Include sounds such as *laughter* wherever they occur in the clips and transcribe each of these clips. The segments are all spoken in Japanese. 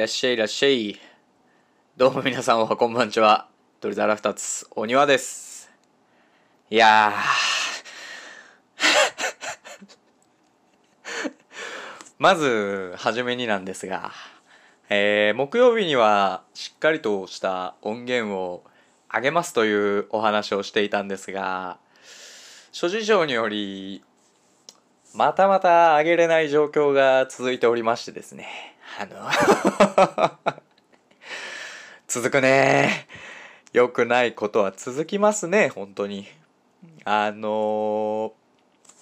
らっしゃいいらっしゃい。どうも皆さんはこんばんちは。鳥皿二つ、お庭です。いや。*laughs* まず、はじめになんですが、えー、木曜日にはしっかりとした音源をあげますというお話をしていたんですが、諸事情により、またまた上げれない状況が続いておりましてですね。あの続くね。良くないことは続きますね、本当に。あの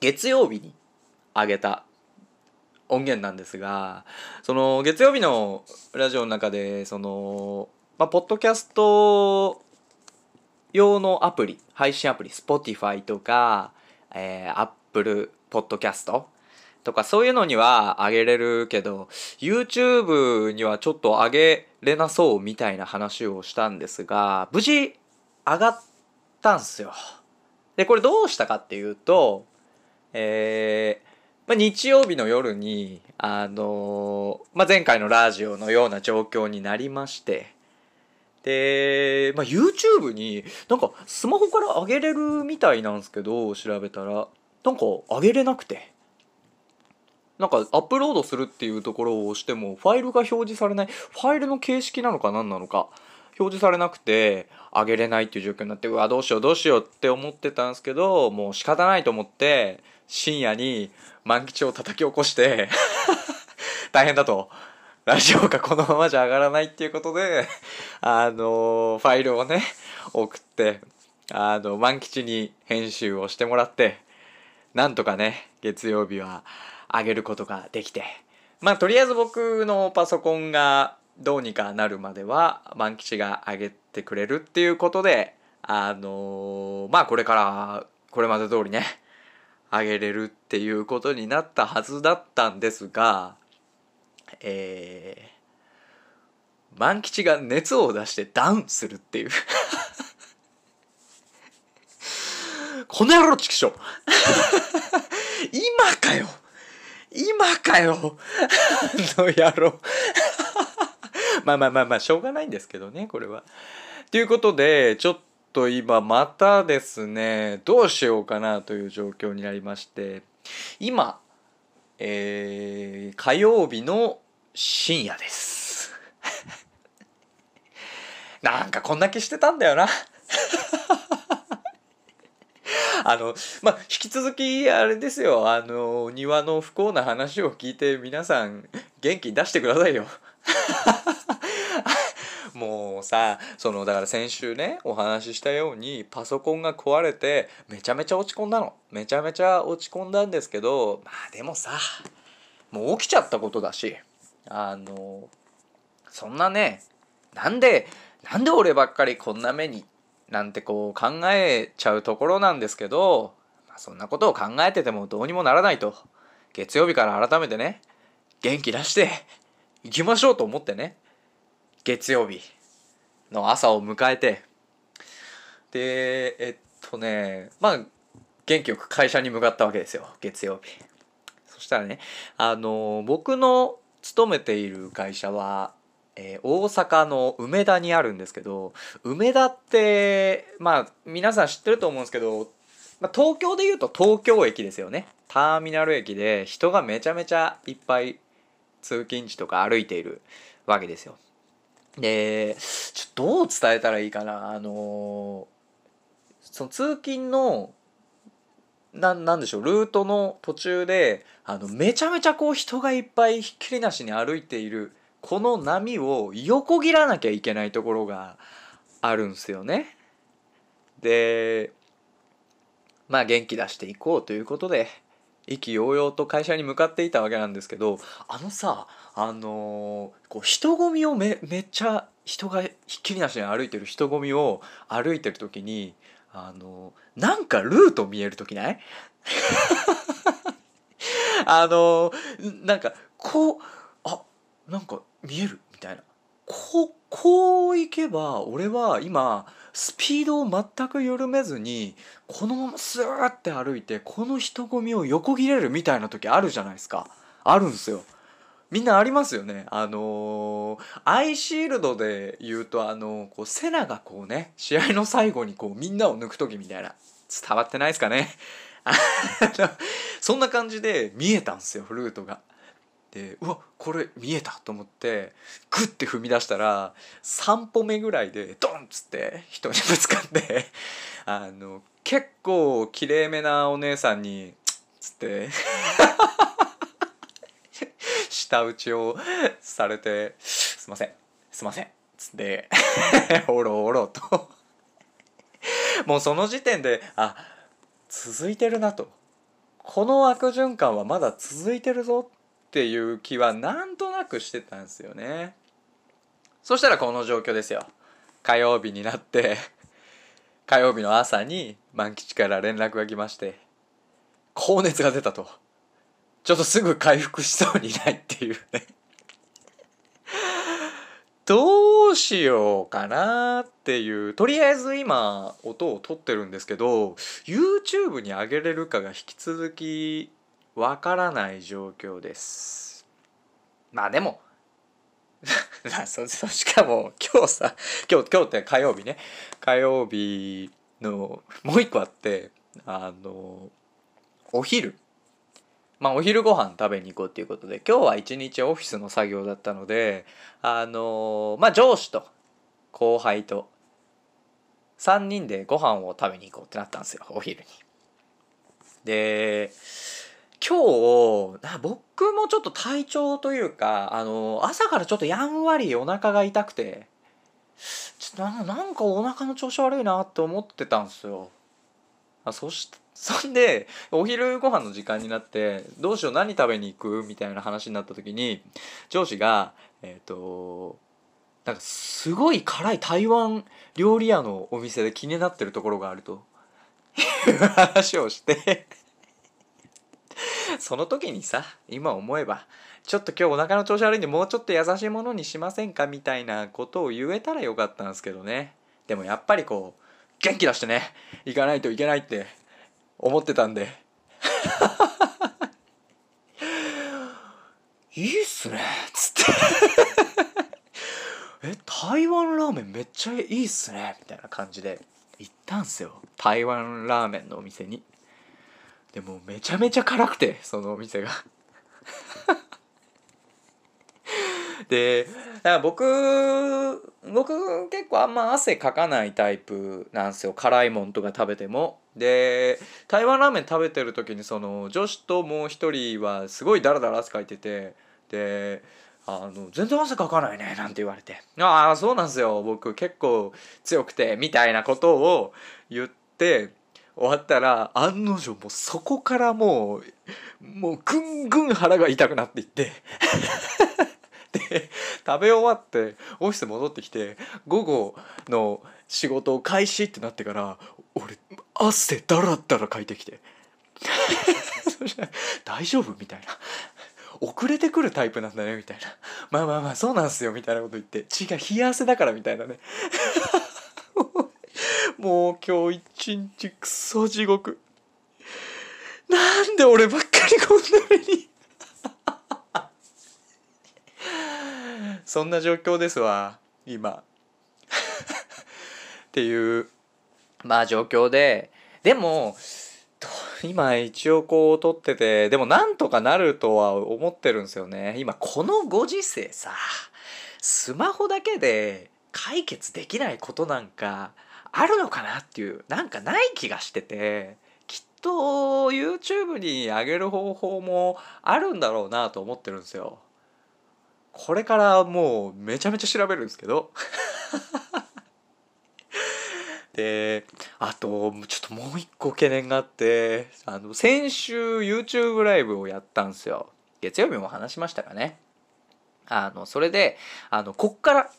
月曜日に上げた音源なんですが、その月曜日のラジオの中で、その、まあ、ポッドキャスト用のアプリ、配信アプリ、Spotify とか、えー、Apple ポッドキャストとかそういうのには上げれるけど YouTube にはちょっと上げれなそうみたいな話をしたんですが無事上がったんすよ。でこれどうしたかっていうとえーまあ、日曜日の夜にあのーまあ、前回のラジオのような状況になりましてで、まあ、YouTube になんかスマホから上げれるみたいなんですけど調べたらなんか上げれなくてなんかアップロードするっていうところを押してもファイルが表示されない。ファイルの形式なのか何なのか表示されなくて上げれないっていう状況になってうわどうしようどうしようって思ってたんですけどもう仕方ないと思って深夜に万吉を叩き起こして *laughs* 大変だと。ラジオがこのままじゃ上がらないっていうことであのファイルをね送ってあの万吉に編集をしてもらってなんとかね月曜日は上げることができて。まあとりあえず僕のパソコンがどうにかなるまでは万吉が上げてくれるっていうことであのまあこれからこれまで通りね上げれるっていうことになったはずだったんですがえー、万吉が熱を出してダウンするっていう。この野郎畜生。今かよ。今かよ。あの野郎。まあまあまあまあしょうがないんですけどねこれは。ということでちょっと今またですねどうしようかなという状況になりまして今えー、火曜日の深夜です。なんかこんだけしてたんだよなあのまあ引き続きあれですよ。あの庭の不幸な話を聞いて皆さん元気出してくださいよ。*laughs* もうさそのだから先週ねお話ししたようにパソコンが壊れてめちゃめちゃ落ち込んだの。めちゃめちゃ落ち込んだんですけどまあでもさもう起きちゃったことだしあのそんなねなんでなんで俺ばっかりこんな目になんてこう考えちゃうところなんですけど、まあ、そんなことを考えててもどうにもならないと。月曜日から改めてね元気出していきましょうと思ってね月曜日の朝を迎えて。でえっとねまあ元気よく会社に向かったわけですよ月曜日。そしたらねあの僕の勤めている会社は、えー大阪の梅田にあるんですけど梅田ってまあ皆さん知ってると思うんですけど、まあ、東京でいうと東京駅ですよね。ターミナル駅で人がめちゃめちゃいっぱい通勤地とか歩いているわけですよ。でちょっとどう伝えたらいいかな。あのその通勤のななんでしょうルートの途中であのめちゃめちゃこう人がいっぱいひっきりなしに歩いているこの波を横切らなきゃいけないところがあるんですよね。でまあ元気出していこうということで意気揚々と会社に向かっていたわけなんですけどあのさあのーこう人混みをめめっちゃ人がひっきりなしに歩いてる人混みを歩いてる時にあのーなんかルート見える時ない？*laughs* あのーなんかこうあなんか見える？みたいな。こうこう行けば俺は今スピードを全く緩めずにこのままスーって歩いてこの人混みを横切れるみたいな時あるじゃないですか。あるんですよ。みんなありますよね。あのー、アイシールドで言うとあのー、こうセナがこうね試合の最後にこうみんなを抜く時みたいな。伝わってないですかね。そんな感じで見えたんですよフルートが。でうわこれ見えたと思ってグッて踏み出したら3歩目ぐらいでドンっつって人にぶつかって *laughs* あの結構きれいめなお姉さんにつって *laughs* 舌打ちをされて「すいませんすいません」つって *laughs* おろおろと。もうその時点であ続いてるなと。この悪循環はまだ続いてるぞっていう気はなんとなくしてたんですよね。そしたらこの状況ですよ。火曜日になって *laughs* 火曜日の朝に万吉から連絡が来まして高熱が出たと。ちょっとすぐ回復しそうにないっていうね。*laughs* どうしようかなっていう。とりあえず今音を取ってるんですけど YouTube に上げれるかが引き続きわからない状況です。まあでも *laughs* そしかも今日さ今日今日って火曜日ね。火曜日のもう一個あってあのお昼。まあお昼ご飯食べに行こうっていうことで今日は一日オフィスの作業だったのであのまあ上司と後輩と3人でご飯を食べに行こうってなったんですよお昼に。で今日僕もちょっと体調というかあの朝からちょっとやんわりお腹が痛くてちょっとなんかお腹の調子悪いなって思ってたんですよ。あそして *laughs* そんでお昼ご飯の時間になってどうしよう何食べに行くみたいな話になった時に上司がえっ、ー、となんかすごい辛い台湾料理屋のお店で気になってるところがあるという話をしてその時にさ今思えばちょっと今日お腹の調子悪いんでもうちょっと優しいものにしませんかみたいなことを言えたらよかったんですけどね。でもやっぱりこう元気出してね行かないといけないって思ってたんで。*laughs* いいっすねつって。*laughs* え台湾ラーメンめっちゃいいっすねみたいな感じで行ったんすよ。台湾ラーメンのお店に。でもめちゃめちゃ辛くてそのお店が。で僕僕結構あんま汗かかないタイプなんですよ。辛いもんとか食べても。で台湾ラーメン食べてる時にその女子ともう一人はすごいダラダラ汗かいててであの全然汗かかないねなんて言われて。ああそうなんですよ。僕結構強くてみたいなことを言って終わったら案の定もうそこからもうもうぐんぐん腹が痛くなっていって。*laughs* で食べ終わってオフィス戻ってきて午後の仕事を開始ってなってから俺汗だらだらかいてきて。*laughs* 大丈夫みたいな。遅れてくるタイプなんだねみたいな。まあまあまあそうなんすよみたいなこと言って。血が冷や汗だからみたいなね。*laughs* もう今日一日クソ地獄。なんで俺ばっかりこんな目に。そんな状況ですわ今。*laughs* っていうまあ状況で。でも今一応こう撮っててでもなんとかなるとは思ってるんですよね。今このご時世さスマホだけで解決できないことなんかあるのかなっていうなんかない気がしててきっと YouTube に上げる方法もあるんだろうなと思ってるんですよ。これからもうめちゃめちゃ調べるんですけど。*laughs* であとちょっともう一個懸念があってあの先週 YouTube ライブをやったんですよ。月曜日も話しましたかね。あのそれであのこっから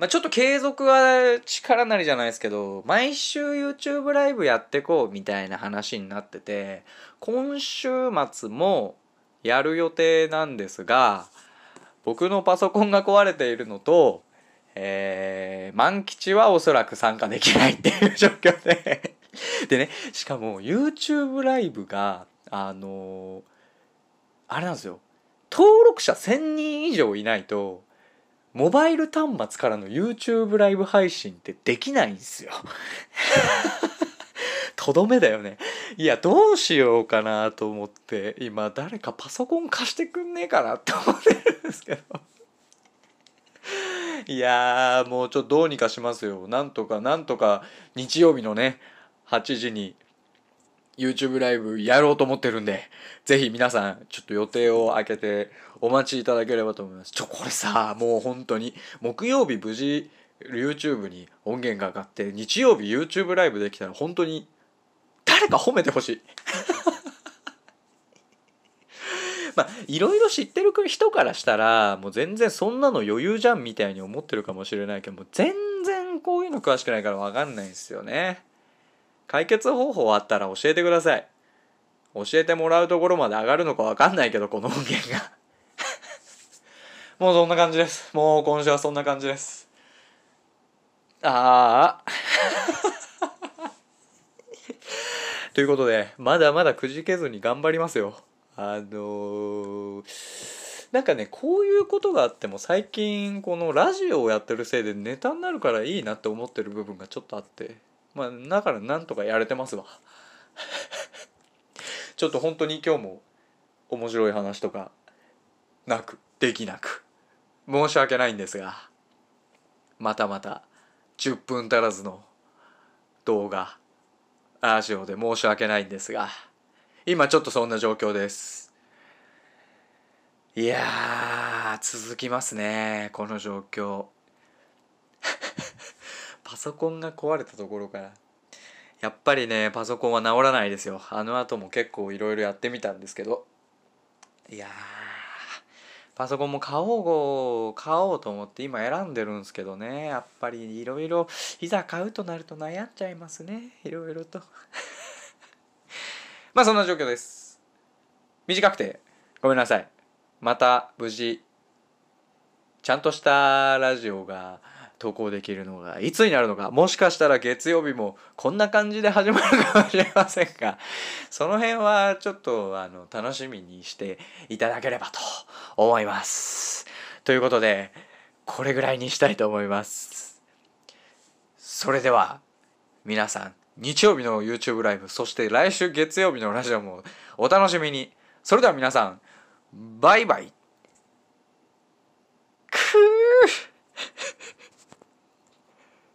まあ、ちょっと継続は力なりじゃないですけど毎週 YouTube ライブやってこうみたいな話になってて今週末もやる予定なんですが僕のパソコンが壊れているのと、えー、万吉はおそらく参加できないっていう状況で *laughs* でね、しかも YouTube ライブが、あのー、あれなんですよ。登録者1000人以上いないとモバイル端末からの YouTube ライブ配信ってできないんですよ。*laughs* とどめだよね。いやどうしようかなと思って今誰かパソコン貸してくんねえかなって思ってるんですけど。*laughs* いやもうちょっとどうにかしますよ。なんとかなんとか日曜日のね8時に YouTube ライブやろうと思ってるんで、ぜひ皆さん、ちょっと予定を空けてお待ちいただければと思います。ちょ、これさ、もう本当に、木曜日無事 YouTube に音源が上がって、日曜日 YouTube ライブできたら本当に、誰か褒めてほしい。*laughs* まあ、いろいろ知ってる人からしたら、もう全然そんなの余裕じゃんみたいに思ってるかもしれないけど、もう全然こういうの詳しくないからわかんないんですよね。解決方法あったら教えてください。教えてもらうところまで上がるのかわかんないけど、この音源がもうそんな感じです。もう今週はそんな感じです。ああ。*laughs* ということで、まだまだくじけずに頑張りますよ。あのー、なんかね、こういうことがあっても最近このラジオをやってるせいでネタになるからいいなって思ってる部分がちょっとあって。まあだからなんとかやれてますわ。*laughs* ちょっと本当に今日も面白い話とかなくできなく。申し訳ないんですがまたまた10分足らずの動画ラジオで申し訳ないんですが今ちょっとそんな状況です。いや続きますねこの状況。パソコンが壊れたところから。やっぱりねパソコンは治らないですよ。あの後も結構いろいろやってみたんですけど。いやパソコンも買おう買おうと思って今選んでるんですけどね。やっぱりいろいろいざ買うとなると悩んじゃいますね。いろいろと。*laughs* まあそんな状況です。短くてごめんなさい。また無事ちゃんとしたラジオが投稿できるのがいつになるのかもしかしたら月曜日もこんな感じで始まるかもしれませんがその辺はちょっとあの楽しみにしていただければと思います。ということでこれぐらいにしたいと思います。それでは皆さん日曜日の YouTube ライブそして来週月曜日のラジオもお楽しみにそれでは皆さんバイバイ